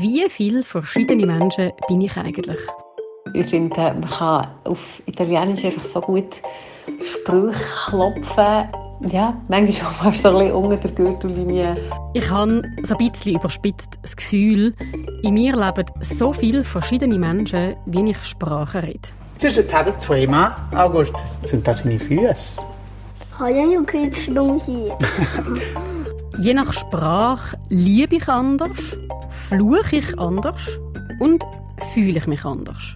Wie viele verschiedene Menschen bin ich eigentlich? Ich finde, man kann auf Italienisch einfach so gut Sprüche klopfen. Ja, manchmal auch fast ein bisschen unter der Gürtellinie. Ich habe so ein bisschen überspitzt das Gefühl, in mir leben so viele verschiedene Menschen, wie ich Sprache rede. Das ist ein Tag zweimal, August, sind das seine Füße? Kann ja nicht dumm sein. Je nach Sprache liebe ich anders fluche ich anders und fühle ich mich anders.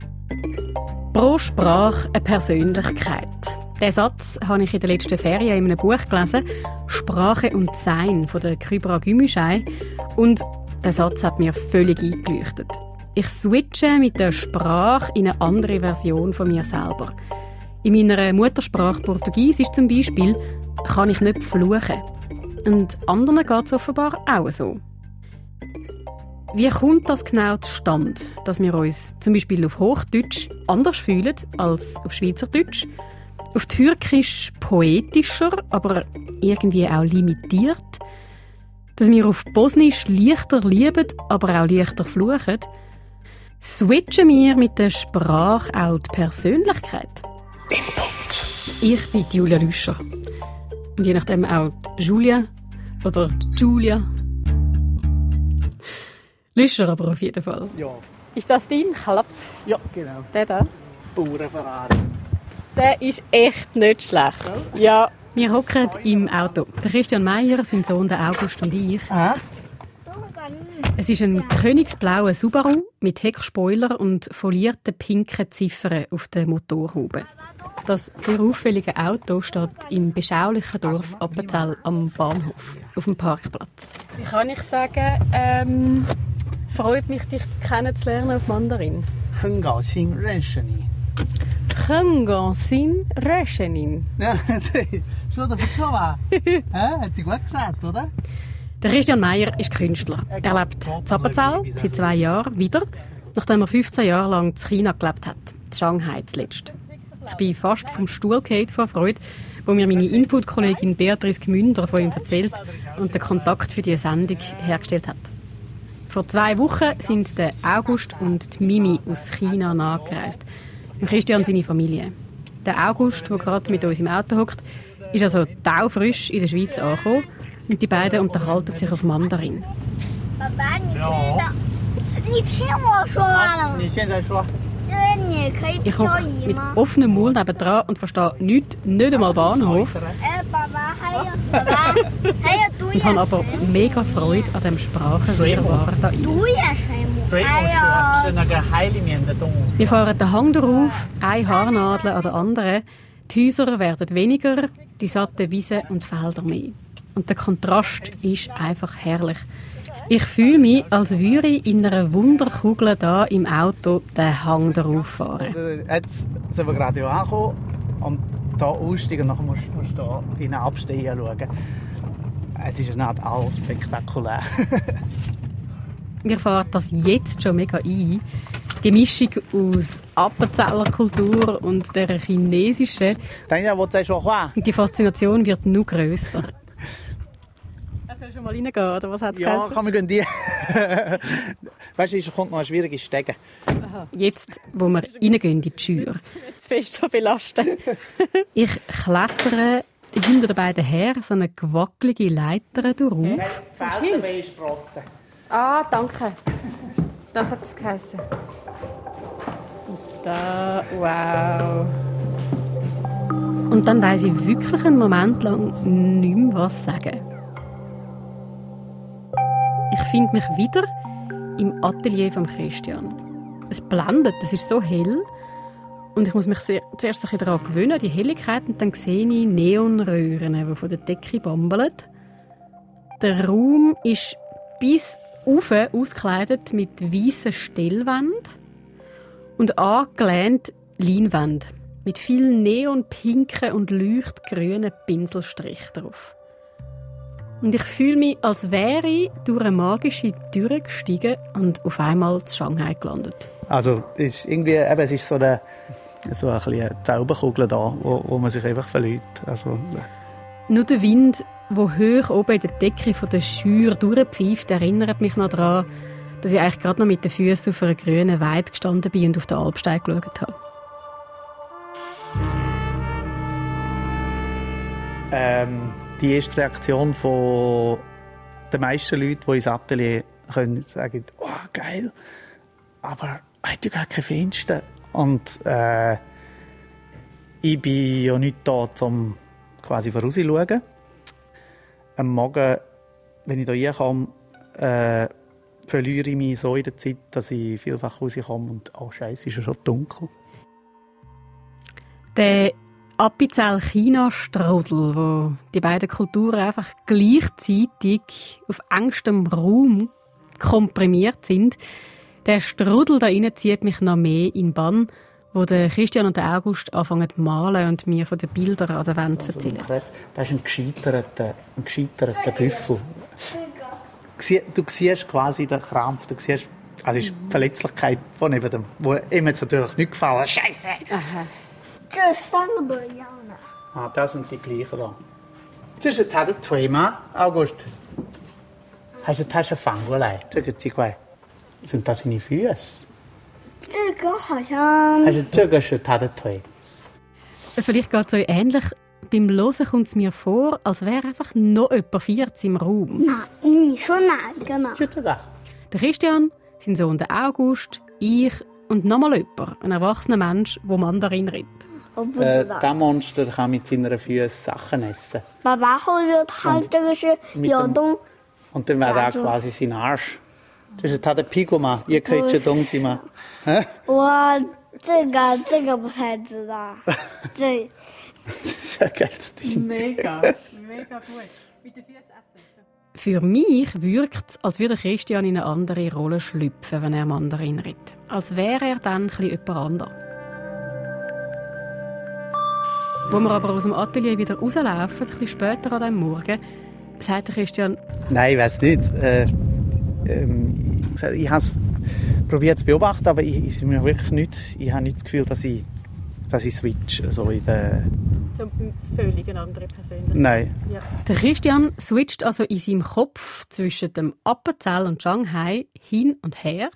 Pro Sprache eine Persönlichkeit. Den Satz habe ich in den letzten Ferien in einem Buch gelesen, Sprache und Sein von der Kybra Gümüşay. Und der Satz hat mir völlig eingeleuchtet. Ich switche mit der Sprache in eine andere Version von mir selber. In meiner Muttersprache Portugiesisch zum Beispiel kann ich nicht fluchen. Und anderen geht es offenbar auch so. Wie kommt das genau zustande, dass wir uns zum Beispiel auf Hochdeutsch anders fühlen als auf Schweizerdeutsch, auf Türkisch poetischer, aber irgendwie auch limitiert, dass wir auf Bosnisch leichter lieben, aber auch leichter fluchen? Switchen wir mit der Sprache auch die Persönlichkeit? Input. Ich bin Julia Lüscher. Und je nachdem auch Julia oder Julia. Lüscher aber auf jeden Fall. Ja, Ist das dein Klapp? ja genau. Der da? Bauernferrari. Der ist echt nicht schlecht. Ja. Wir hocken im Auto. Der Christian Meier, sein Sohn der August und ich. Ah, Es ist ein königsblauer Subaru mit Heckspoiler und folierten pinken Ziffern auf der Motorhaube. Das sehr auffällige Auto steht im beschaulichen Dorf Appenzell am Bahnhof, auf dem Parkplatz. Wie kann ich sagen, ähm, freut mich, dich kennenzulernen auf Mandarin. 很高兴认识你。 Khengansin Röschenin. Ja,对，说的不错吧？啊，hat sie gut gesagt, oder? Der Christian Meier ist Künstler. Er lebt in Appenzell seit zwei Jahren wieder, nachdem er 15 Jahre lang in China gelebt hat, in Shanghai zuletzt. Ich bin fast vom Stuhl gefallen vor Freude, wo mir meine Input-Kollegin Beatrice Gmünder von ihm erzählt und den Kontakt für diese Sendung hergestellt hat. Vor zwei Wochen sind der August und die Mimi aus China nachgereist. Und Christian seine Familie. Der August, der gerade mit uns im Auto hockt, ist also taufrisch in der Schweiz angekommen und die beiden unterhalten sich auf Mandarin. Papa, ich komme mit offenem Mund nebenan und verstehe nichts, nicht einmal Bahnhof. und habe aber mega Freude an dem Sprachenlehrer war da rein. Wir fahren den Hang darauf, eine Haarnadel an der anderen. Die Häuser werden weniger, die satten Wiesen und Felder mehr. Und der Kontrast ist einfach herrlich. Ich fühle mich, als würde ich in einer Wunderkugel da im Auto den Hang darauf fahren. Also, jetzt sind wir gerade angekommen und hier aussteigen und dann musst du hinten abstehen schauen es ist nicht Art spektakulär. Mir fährt das jetzt schon mega ein. Die Mischung aus Appenzeller Kultur und der chinesischen. Die Faszination wird nur grösser. Soll schon mal reingehen, oder was hat Ja, kann man gehen die. weißt du, es kommt noch ein schwieriges Stegen. Jetzt, wo wir reingehen in die Tür. Jetzt bist schon belastet. ich klettere hinter den beiden her so eine gewackelige Leiter durch. Feldweinsprossen. Ah, danke. Das hat es geheißen. Da, wow. Und dann weiss ich wirklich einen Moment lang nicht mehr, was sagen. Ich finde mich wieder im Atelier von Christian. Es blendet, es ist so hell. Und ich muss mich zuerst ein daran gewöhnen, die Helligkeit. Und dann sehe ich Neonröhren, die von der Decke bambeln. Der Raum ist bis auf ausgekleidet mit weißen Stellwänden und angelehnt Leinwände mit vielen neonpinken und leuchtgrünen Pinselstrichen drauf. Und ich fühle mich, als wäre ich durch eine magische Tür gestiegen und auf einmal in Shanghai gelandet. Also, es ist irgendwie, eben, es ist so eine, so ein bisschen eine Zauberkugel da, wo, wo man sich einfach verliert. Also, Nur der Wind, der hoch oben in der Decke von der Schür durchpfeift, erinnert mich noch daran, dass ich eigentlich gerade noch mit den Füßen auf einer grünen Weide gestanden bin und auf den Alpsteig geschaut habe. Ähm, die erste Reaktion von den meisten Leuten, die ins Atelier können, sagen, oh, geil, aber hat ja gar keine Fenster. Und äh, ich bin ja nicht da, um quasi vorauszuschauen. Am Morgen, wenn ich hier reinkomme, äh, verliere ich mich so in der Zeit, dass ich vielfach rauskomme und oh Scheiße, ist ja schon dunkel. Der Appenzell China Strudel, wo die beiden Kulturen einfach gleichzeitig auf engstem Raum komprimiert sind, der Strudel da innen zieht mich noch mehr in den Bann, wo der Christian und August anfangen zu malen und mir von den Bildern an der Wand also, erzählen. Das ist ein gescheiterter, ein gescheiterter Büffel. Du siehst quasi den Krampf, du siehst also ist die Verletzlichkeit von neben dem, wo ihm jetzt natürlich nicht gefallen. Scheiße. Das sind Ah, das sind die gleichen da. Zwischen hat ein Thema, August. Hast du die Tasche Fangulei? Schau, sie 这个奇怪，sind das seine Füße？这个好像 Also 这个是他的腿。 Vielleicht geht es euch ähnlich. Beim Hören kommt es mir vor, als wäre einfach noch jemand 40 im Raum. 哪？你说哪一个呢？就这个。 Der Christian, sein Sohn der August, ich und nochmal jemand, ein erwachsener Mensch, der Mandarin redet. 我不 Äh, 知道。 das Monster kann mit seinen Füßen Sachen essen. 爸爸或者他这个是有东， Und dann wäre da Also- quasi sein Arsch. Das ist der Pigoma. Ihr könnt schon dumm sein. ma. Hä? 我这个这个不太知道。这 Das ist ein geiles Ding. Mega, mega gut. Mit den Füßen essen. Für mich wirkt es, als würde Christian in eine andere Rolle schlüpfen, wenn er Mandarin redet. Als wäre er dann ein bisschen jemand anderes. Wo wir aber aus dem Atelier wieder rauslaufen, ein bisschen später an diesem Morgen, sagt der Christian, Nein, ich weiß nicht. Äh, ähm, ich habe es probiert zu beobachten, aber ich, ich, mir wirklich nicht, ich habe nicht das Gefühl, dass ich, dass ich switch. So in der, so völlig eine andere Persönlichkeit. nein. Der Christian switcht also in seinem Kopf zwischen dem Appenzell und Shanghai hin und her.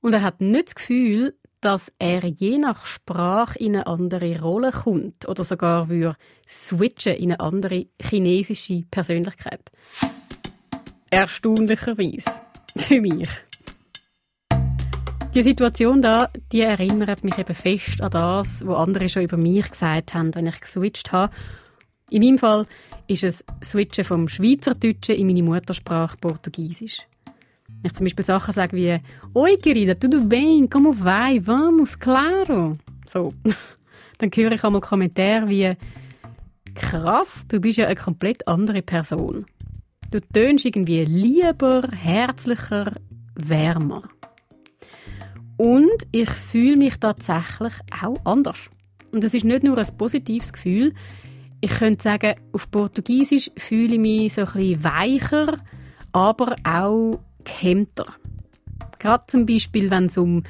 Und er hat nicht das Gefühl, dass er je nach Sprache in eine andere Rolle kommt oder sogar würde switchen in eine andere chinesische Persönlichkeit. Erstaunlicherweise. Für mich. Die Situation da, die erinnert mich eben fest an das, was andere schon über mich gesagt haben, wenn ich geswitcht habe. In meinem Fall ist es Switchen vom Schweizerdeutschen in meine Muttersprache Portugiesisch. Wenn ich zum Beispiel Sachen sage wie «Oi, querida, tudo bem? Como vai? Vamos, claro!» So. Dann höre ich einmal Kommentare wie «Krass, du bist ja eine komplett andere Person. Du tönst irgendwie lieber, herzlicher, wärmer.» Und ich fühle mich tatsächlich auch anders. Und es ist nicht nur ein positives Gefühl. Ich könnte sagen, auf Portugiesisch fühle ich mich so ein bisschen weicher, aber auch gehemmter. Gerade zum Beispiel, wenn es um,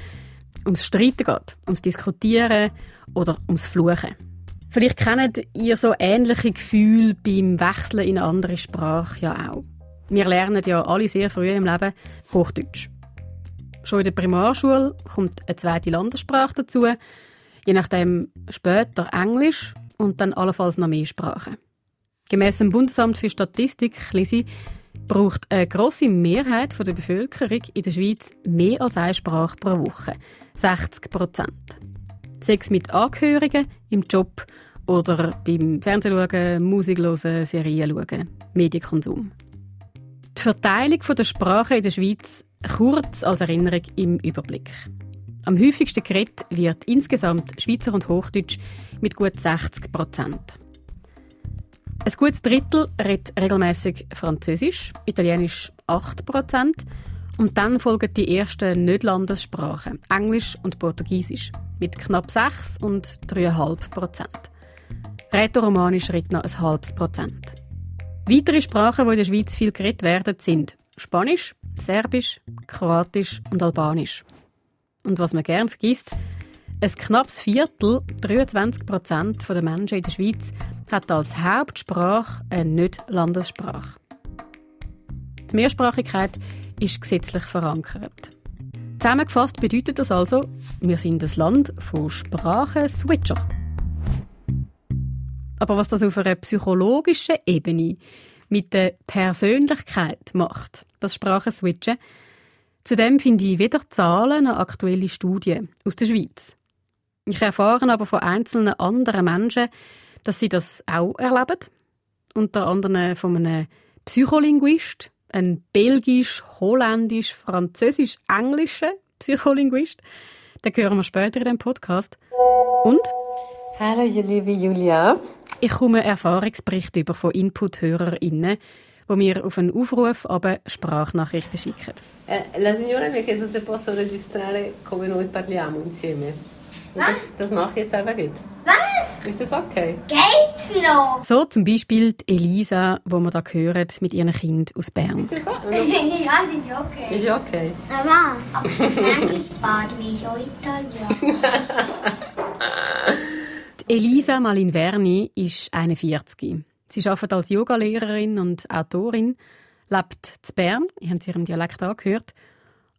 ums Streiten geht, ums Diskutieren oder ums Fluchen. Vielleicht kennt ihr so ähnliche Gefühle beim Wechseln in eine andere Sprache ja auch. Wir lernen ja alle sehr früh im Leben Hochdeutsch. Schon in der Primarschule kommt eine zweite Landessprache dazu, je nachdem später Englisch und dann allenfalls noch mehr Sprachen. Gemäss dem Bundesamt für Statistik lese, braucht eine grosse Mehrheit der Bevölkerung in der Schweiz mehr als eine Sprache pro Woche. 60 Prozent. Sechs mit Angehörigen, im Job oder beim Fernsehen schauen, Musik hören, Serien schauen, Medienkonsum. Die Verteilung der Sprachen in der Schweiz kurz als Erinnerung im Überblick. Am häufigsten geredet wird insgesamt Schweizer und Hochdeutsch mit gut 60 Prozent. Ein gutes Drittel redet regelmäßig Französisch, Italienisch 8 Prozent und dann folgen die ersten Nicht-Landessprachen, Englisch und Portugiesisch, mit knapp 6 und 3,5 Prozent. Rätoromanisch redet noch ein halbes Prozent. Weitere Sprachen, die in der Schweiz viel geredet werden, sind Spanisch, Serbisch, Kroatisch und Albanisch. Und was man gern vergisst, ein knappes Viertel, 23 Prozent der Menschen in der Schweiz, hat als Hauptsprache eine Nicht-Landessprache. Die Mehrsprachigkeit ist gesetzlich verankert. Zusammengefasst bedeutet das also, wir sind ein Land von Sprachen-Switcher. Aber was das auf einer psychologischen Ebene mit der Persönlichkeit macht, das Sprachenswitchen, zudem finde ich weder Zahlen noch aktuelle Studien aus der Schweiz. Ich erfahre aber von einzelnen anderen Menschen, dass sie das auch erleben. Unter anderem von einem Psycholinguist, ein belgisch, holländisch, französisch, englischer Psycholinguist. Den hören wir später in dem Podcast. Und? Hallo, liebe Julia. Ich komme Erfahrungsberichte über von Input-HörerInnen, die mir auf einen Aufruf aber Sprachnachrichten schicken. Eh, la signora mi ha chiesto se posso registrare come noi parliamo insieme. Und das, das mache ich jetzt einfach nicht. Was? Ist das okay? Geht's noch? So zum Beispiel die Elisa, wo wir da hören, mit ihrem Kind aus Bern. Ist das so? ja, ist okay. Ist ja okay. Na was? Eigentlich parlo ich. Die Elisa Malinverni ist 41. Sie arbeitet als Yogalehrerin und Autorin, lebt in Bern, ihr habt sie ihrem Dialekt angehört.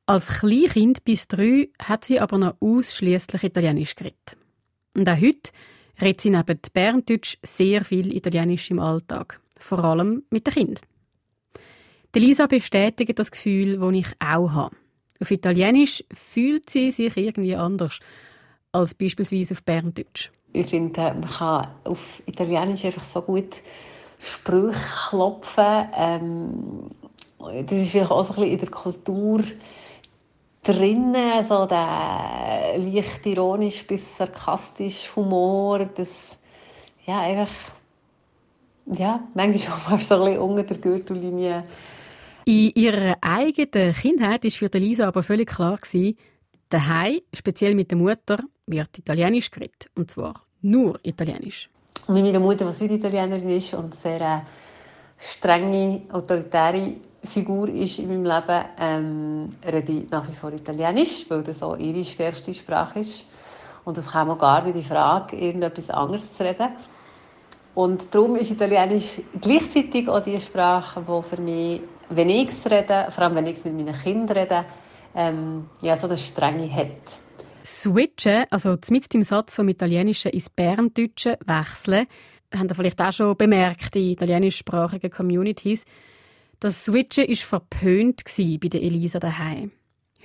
Als Kleinkind bis drei hat sie aber noch ausschließlich Italienisch geredet. Und auch heute redet sie neben Berndeutsch sehr viel Italienisch im Alltag, vor allem mit den Kindern. Die Elisa bestätigt das Gefühl, das ich auch habe. Auf Italienisch fühlt sie sich irgendwie anders als beispielsweise auf Berndeutsch. Ich finde, man kann auf Italienisch einfach so gut Sprüche klopfen. Ähm, das ist vielleicht auch so ein bisschen in der Kultur drinnen, so der leicht ironisch bis sarkastisch Humor, das ja einfach ja, manchmal auch fast ein bisschen unter der Gürtellinie. In ihrer eigenen Kindheit war für Lisa aber völlig klar gewesen, daheim, speziell mit der Mutter, wird Italienisch geredet. Und zwar nur Italienisch. Und mit meiner Mutter, die Süditalienerin ist und sehr äh, strenge, autoritäre Figur ist in meinem Leben, ähm, rede nach wie vor Italienisch, weil das auch ihre stärkste Sprache ist. Und es kam auch gar nicht in Frage, irgendetwas anderes zu reden. Und darum ist Italienisch gleichzeitig auch die Sprache, die für mich, wenn ich es rede, vor allem wenn ich es mit meinen Kindern rede, ähm, ja, so eine Strenge hat. Switchen, also mit im Satz vom Italienischen ins Berndeutsche wechseln, haben ihr vielleicht auch schon bemerkt in italienischsprachigen Communities. Das Switchen war verpönt bei der Elisa daheim.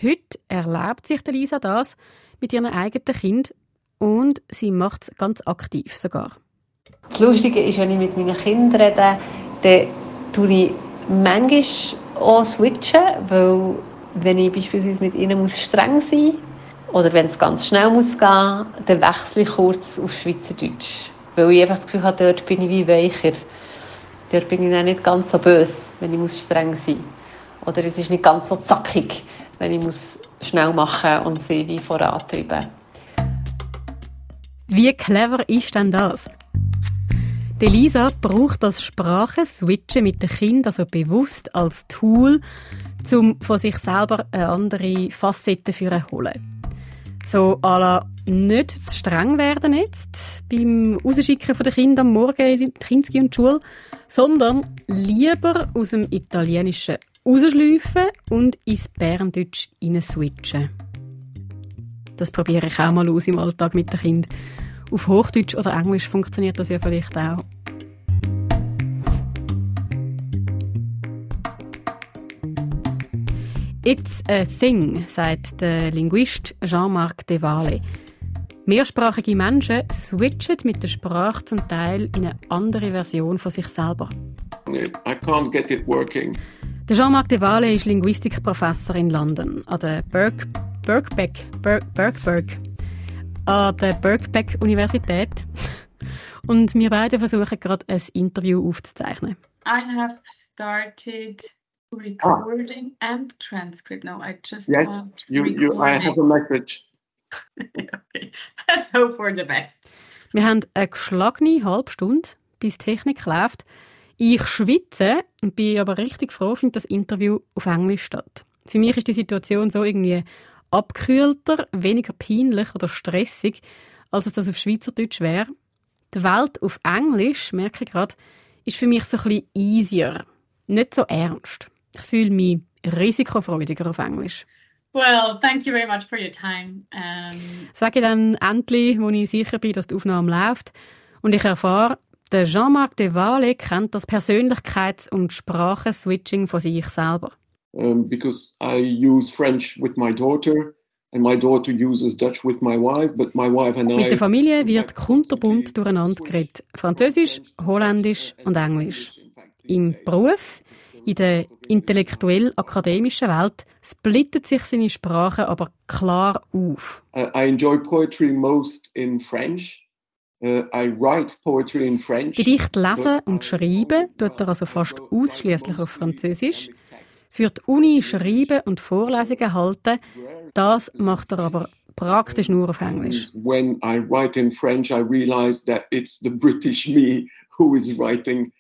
Heute erlebt sich Elisa das mit ihrem eigenen Kind und sie macht es ganz aktiv sogar. Das Lustige ist, wenn ich mit meinen Kindern rede, dann tue ich manchmal auch switchen, weil wenn ich beispielsweise mit ihnen muss streng sein muss oder wenn es ganz schnell muss gehen, dann wechsle ich kurz auf Schweizerdeutsch. Weil ich einfach das Gefühl habe, dort bin ich wie weicher. Dort bin ich dann nicht ganz so böse, wenn ich muss streng sein muss. Oder es ist nicht ganz so zackig, wenn ich muss schnell machen und sie wie vorantreiben Wie clever ist denn das? Die Lisa braucht das Sprachenswitchen mit den Kindern also bewusst als Tool, um von sich selber eine andere Facette zu holen. So à la nicht zu streng werden jetzt beim Rausschicken der Kinder am Morgen in Kinski und die Schule, sondern lieber aus dem Italienischen rausschleifen und ins Berndeutsch switchen. Das probiere ich auch mal aus im Alltag mit den Kindern. Auf Hochdeutsch oder Englisch funktioniert das ja vielleicht auch. It's a thing, sagt der Linguist Jean-Marc Devale. Mehrsprachige Menschen switchen mit der Sprache zum Teil in eine andere Version von sich selber. I can't get it working. Der Jean-Marc Devale ist Linguistikprofessor in London an der Birk, Birkbeck, Birk, Birkbeck, an der Birkbeck Universität. Und wir beide versuchen gerade ein Interview aufzuzeichnen. I have started recording ah. and transcript. No, I just yes, you, you, I have a message. okay, let's hope for the best. Wir haben eine geschlagene halbe Stunde, bis die Technik läuft. Ich schwitze und bin aber richtig froh, finde das Interview auf Englisch statt. Für mich ist die Situation so irgendwie abgekühlter, weniger peinlich oder stressig, als es das auf Schweizerdeutsch wäre. Die Welt auf Englisch, merke ich gerade, ist für mich so ein bisschen easier. Nicht so ernst. Ich fühle mich risikofreudiger auf Englisch. Well, thank you very much for your time. Um... Sage ich dann endlich, wo ich sicher bin, dass die Aufnahme läuft. Und ich erfahre, der Jean-Marc de Walle kennt das Persönlichkeits- und Sprachenswitching von sich selber. Um, because I use French with my daughter and my daughter uses Dutch with my wife, but my wife and I... Mit der Familie wird kunterbunt durcheinander geredet. Französisch, Holländisch und Englisch. Im Beruf, in der intellektuell-akademischen Welt, splittet sich seine Sprache aber klar auf. I enjoy poetry most in French. Uh, I write poetry in French. Gedicht lesen und schreiben tut er also fast ausschließlich auf Französisch. Für die Uni schreiben und Vorlesungen halten, das macht er aber praktisch nur auf Englisch. When I write in French, I realize that it's the British me who is writing,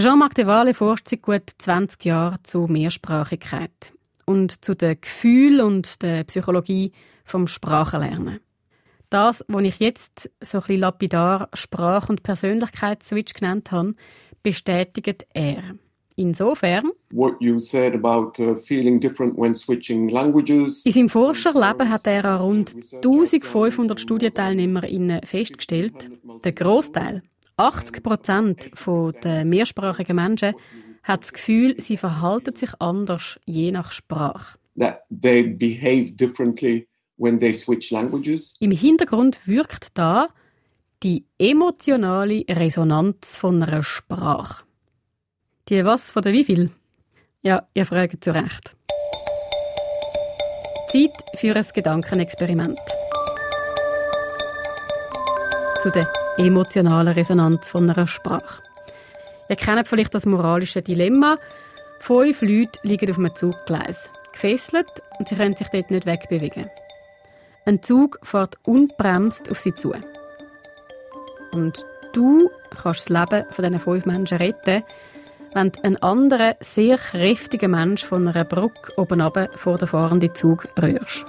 Jean-Marc de Walle forscht seit gut 20 Jahren zu Mehrsprachigkeit und zu den Gefühlen und der Psychologie vom Sprachenlernen. Das, was ich jetzt so ein bisschen lapidar Sprach- und Persönlichkeitsswitch genannt habe, bestätigt er. Insofern, about uh, in seinem Forscherleben hat er an rund 1500 StudienteilnehmerInnen festgestellt, der Großteil, 80 Prozent der mehrsprachigen Menschen, hat das Gefühl, sie verhalten sich anders je nach Sprache. that they behave differently when they switch languages. Im Hintergrund wirkt da die emotionale Resonanz von einer Sprache. Die was von der wie viel? Ja, ihr fragt zu Recht. Zeit für ein Gedankenexperiment. Zu der emotionalen Resonanz von einer Sprache. Ihr kennt vielleicht das moralische Dilemma. Fünf Leute liegen auf einem Zuggleis, gefesselt und sie können sich dort nicht wegbewegen. Ein Zug fährt unbremst auf sie zu. Und du kannst das Leben von diesen fünf Menschen retten, wenn du einen anderen, sehr kräftigen Mensch von einer Brücke oben vor den fahrenden Zug rührst.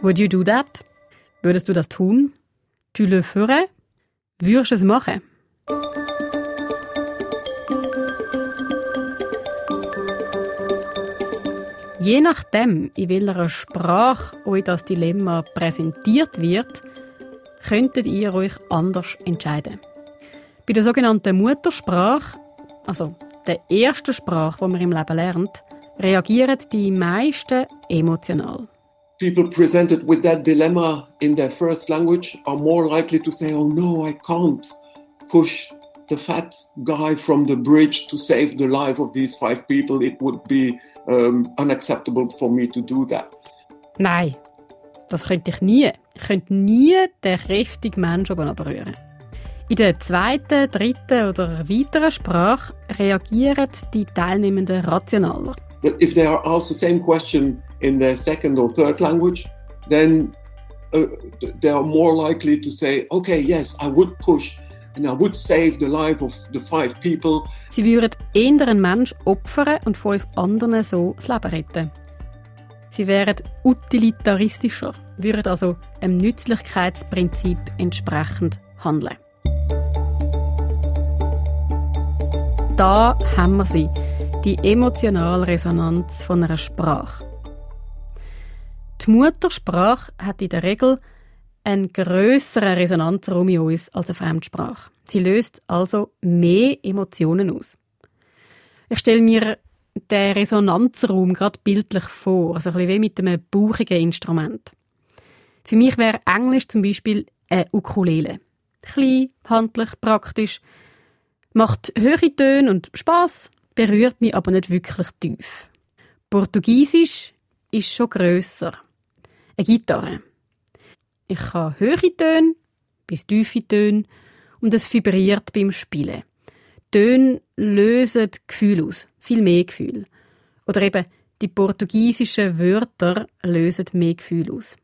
Would you do that? Würdest du das tun? Tu le ferais? Würdest du es machen? Je nachdem, in welcher Sprache euch das Dilemma präsentiert wird, könntet ihr euch anders entscheiden. Bei der sogenannten Muttersprache, also der ersten Sprache, die man im Leben lernt, reagieren die meisten emotional. People presented with that dilemma in their first language are more likely to say, Oh no, I can't push the fat guy from the bridge to save the life of these five people. It would be um, unacceptable for me to do that. Nein, das könnte ich nie. Ich könnte nie den kräftigen Menschen berühren. In der zweiten, dritten oder weiteren Sprache reagieren die Teilnehmenden rationaler. But if they are asked the same question in their second or third language, then uh, they are more likely to say, okay, yes, I would push and I would save the life of the five people. Sie würden eher einen Mensch opfern und fünf anderen so das Leben retten. Sie wären utilitaristischer, würden also einem Nützlichkeitsprinzip entsprechend handeln. Da haben wir sie, die emotionale Resonanz von einer Sprache. Die Muttersprache hat in der Regel einen grösseren Resonanzraum in uns als eine Fremdsprache. Sie löst also mehr Emotionen aus. Ich stelle mir den Resonanzraum gerade bildlich vor, also ein bisschen wie mit einem bauchigen Instrument. Für mich wäre Englisch zum Beispiel eine Ukulele. Klein, handlich, praktisch, macht höhere Töne und Spaß, berührt mich aber nicht wirklich tief. Portugiesisch ist schon grösser. Eine Gitarre. Ich habe höhere Töne bis tiefe Töne und es vibriert beim Spielen. Töne lösen Gefühle aus, viel mehr Gefühle. Oder eben die portugiesischen Wörter lösen mehr Gefühle aus.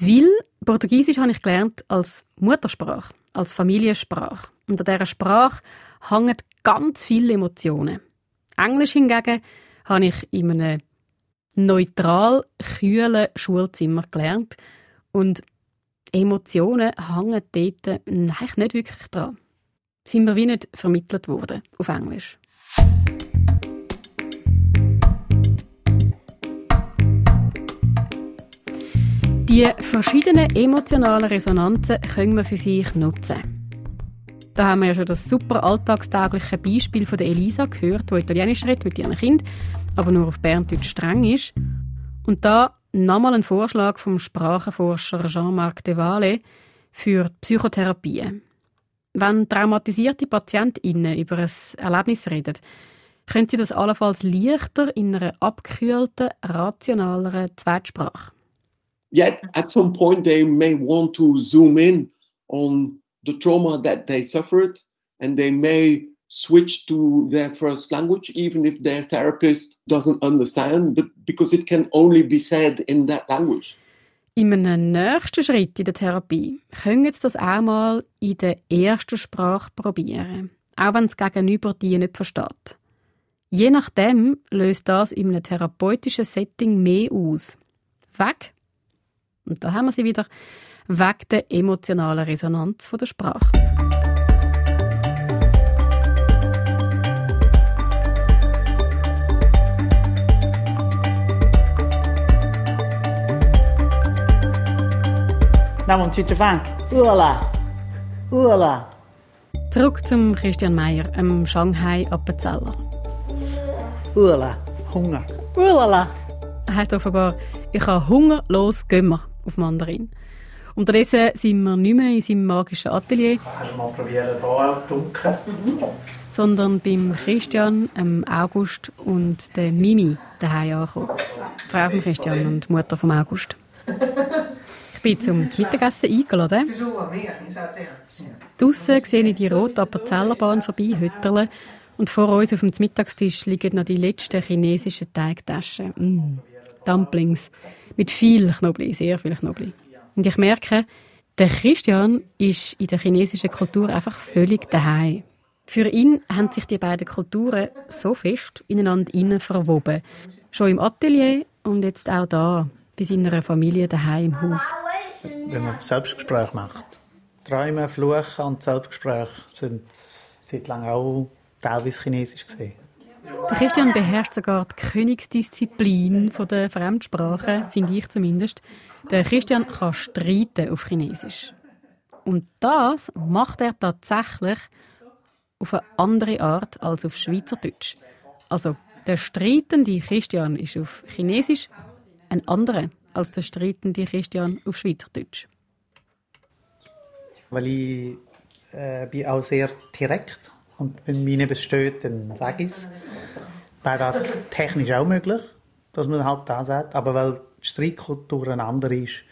Weil Portugiesisch habe ich gelernt als Muttersprache, als Familiensprache. Und an dieser Sprache hängen ganz viele Emotionen. Englisch hingegen habe ich in einem neutral kühlen Schulzimmer gelernt und Emotionen hängen dort eigentlich nicht wirklich dran. Sind wir wie nicht vermittelt worden auf Englisch. Die verschiedenen emotionalen Resonanzen können wir für sich nutzen. Da haben wir ja schon das super alltagstägliche Beispiel von der Elisa gehört, die Italienisch redet mit ihrem Kind aber nur auf Berndeutsch streng ist. Und da nochmal ein Vorschlag vom Sprachenforscher Jean-Marc Devale für Psychotherapie. Wenn traumatisierte PatientInnen über ein Erlebnis reden, können sie das allenfalls leichter in einer abgekühlten, rationaleren Zweitsprache. Yet at some point they may want to zoom in on the trauma that they suffered and they may switch to their first language even if their therapist doesn't understand but because it can only be said in that language. In einem nächsten Schritt in der Therapie können Sie das auch mal in der ersten Sprache probieren, auch wenn das Gegenüber die nicht versteht. Je nachdem löst das in einem therapeutischen Setting mehr aus. Weg. Und da haben wir sie wieder wegen der emotionalen Resonanz der Sprache. Na, wollen Sie fahren? Urla! Urla! Zurück zum Christian Meyer, einem Shanghai-Appenzeller. Urla! Hunger. Urlala! Heißt offenbar, ich habe Hunger, los, gehen wir auf Mandarin. Unterdessen sind wir nicht mehr in seinem magischen Atelier. Kannst du mal probieren, hier dunkel? Sondern beim Christian, dem August und der Mimi daheim angekommen. Frau von Christian und Mutter von August. Bin zum Mittagessen eingeladen. Draussen sehe ich die rote Appenzellerbahn vorbei und vor uns auf dem Mittagstisch liegen noch die letzten chinesischen Teigtaschen. Mm. Dumplings mit viel Knoblauch, sehr viel Knoblauch. Und ich merke, der Christian ist in der chinesischen Kultur einfach völlig daheim. Für ihn haben sich die beiden Kulturen so fest ineinander verwoben. Schon im Atelier und jetzt auch da, bei seiner Familie daheim im Haus. Wenn man Selbstgespräch macht. Träumen, Fluchen und Selbstgespräch sind seit langem auch teilweise chinesisch gesehen. Der Christian beherrscht sogar die Königsdisziplin der Fremdsprache, finde ich zumindest. Der Christian kann streiten auf Chinesisch. Und das macht er tatsächlich auf eine andere Art als auf Schweizerdeutsch. Also der streitende Christian ist auf Chinesisch ein anderer als der streitende Christian auf Schweizerdeutsch. Weil ich äh, bin auch sehr direkt und wenn meine besteht, dann sage ich es. Wäre das technisch auch möglich, dass man halt da sagt, aber weil die Streitkultur eine andere ist,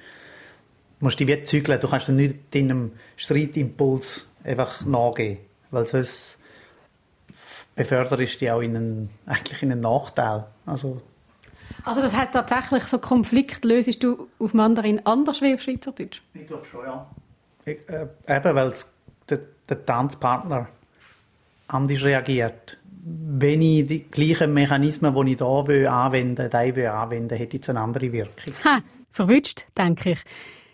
musst du dich wie zügeln. Du kannst dann nicht deinem Streitimpuls einfach nachgehen, weil sonst beförderst du dich auch in einen, eigentlich in einen Nachteil. Also, also das heißt tatsächlich, so Konflikt löst du auf Mandarin anders wie auf Schweizerdeutsch? Ich glaube schon, ja. Ich, äh, eben, weil der, der Tanzpartner anders reagiert. Wenn ich die gleichen Mechanismen, die ich hier will, anwenden will, will anwenden hätte jetzt eine andere Wirkung. Ha, verwünscht, denke ich.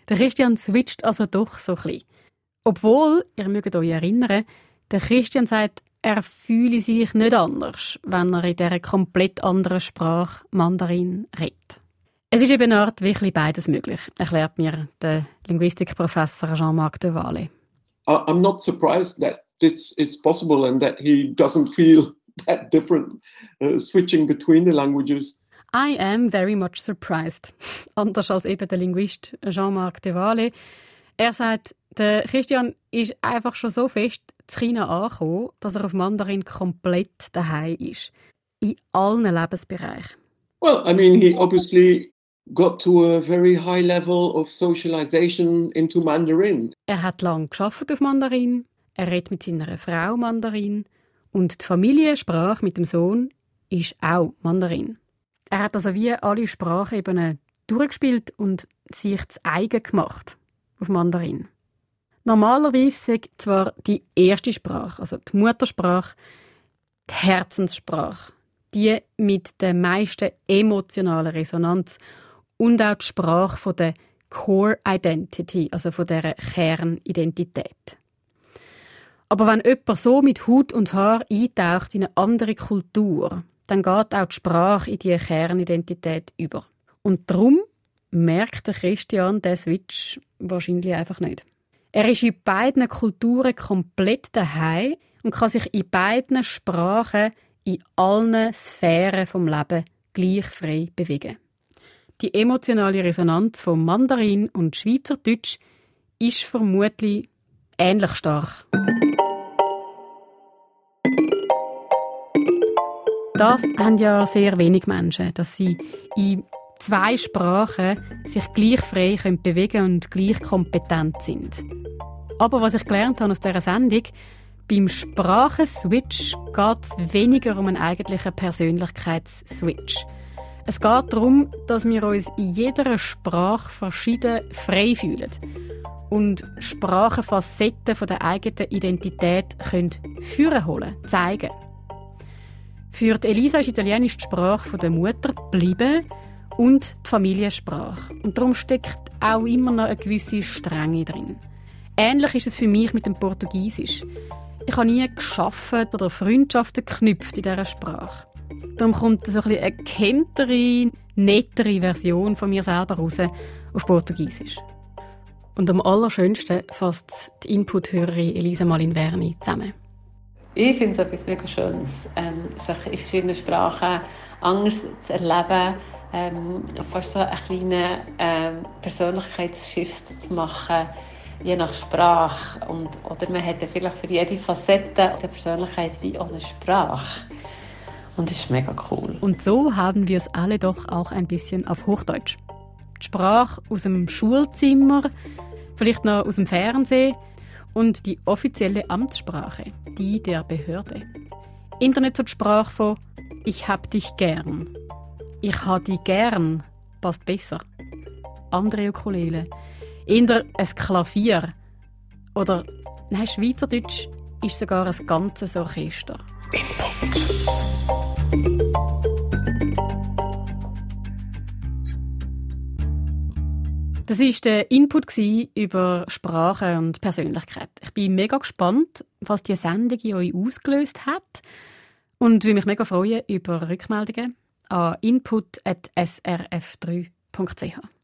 Der Christian switcht also doch so ein bisschen. Obwohl, ihr mögt euch erinnern, der Christian sagt, er fühle sich nicht anders, wenn er in dieser komplett anderen Sprache Mandarin redet. Es ist eben eine Art wirklich beides möglich, erklärt mir der Linguistikprofessor Jean-Marc de Walle. I'm not surprised that this is possible and that he doesn't feel that different uh, switching between the languages. I am very much surprised. Anders als eben der Linguist Jean-Marc de Walle. Er sagt, der Christian ist einfach schon so fest zu China angekommen, dass er auf Mandarin komplett daheim ist. In allen Lebensbereichen. Well, I mean, he obviously got to a very high level of socialization into Mandarin. Er hat lang geschafft auf Mandarin. Er redet mit seiner Frau Mandarin und die Familiensprache mit dem Sohn ist auch Mandarin. Er hat also wie alle Sprachebenen durchgespielt und sich zu eigen gemacht auf Mandarin. Normalerweise ist zwar die erste Sprache, also die Muttersprache, die Herzenssprache, die mit der meisten emotionalen Resonanz und auch die Sprache der Core Identity, also von der Kernidentität. Aber wenn jemand so mit Hut und Haar eintaucht in eine andere Kultur, dann geht auch die Sprache in die Kernidentität über. Und darum merkt der Christian den Switch wahrscheinlich einfach nicht. Er ist in beiden Kulturen komplett daheim und kann sich in beiden Sprachen in allen Sphären vom Leben gleich frei bewegen. Die emotionale Resonanz von Mandarin und Schweizerdeutsch ist vermutlich ähnlich stark. Das haben ja sehr wenig Menschen, dass sie in zwei Sprachen sich gleich frei können bewegen und gleich kompetent sind. Aber was ich gelernt habe aus dieser Sendung, beim Sprachenswitch geht es weniger um einen eigentlichen Persönlichkeitsswitch. Es geht darum, dass wir uns in jeder Sprache verschieden frei fühlen und Sprachenfacetten von der eigenen Identität können führen holen, zeigen. Für Elisa ist Italienisch die Sprache der Mutter geblieben und die Familiensprache. Und darum steckt auch immer noch eine gewisse Strenge drin. Ähnlich ist es für mich mit dem Portugiesisch. Ich habe nie geschafft oder Freundschaften geknüpft in dieser Sprache. Darum kommt so ein eine gehemmtere, nettere Version von mir selber raus auf Portugiesisch. Und am allerschönsten fasst die Input-Hörerin Elisa Malin Verni zusammen. Ich finde es etwas mega Schönes, ähm, sich in verschiedenen Sprachen anders zu erleben, ähm, fast so einen kleinen ähm, Persönlichkeitsshift zu machen, je nach Sprache. Und, oder man ja vielleicht für jede Facette der Persönlichkeit wie auch eine Sprache. Und das ist mega cool. Und so haben wir es alle doch auch ein bisschen auf Hochdeutsch. Die Sprache aus dem Schulzimmer, vielleicht noch aus dem Fernsehen und die offizielle Amtssprache, die der Behörde. Internet zur Sprache von Ich hab dich gern. Ich hab dich gern passt besser. Andere Ukulele. Eher ein Klavier. Oder, nein, Schweizerdeutsch ist sogar ein ganzes Orchester. Input. Das war der Input über Sprache und Persönlichkeit. Ich bin mega gespannt, was diese Sendung in euch ausgelöst hat und will mich mega freuen über Rückmeldungen an input.srf3.ch.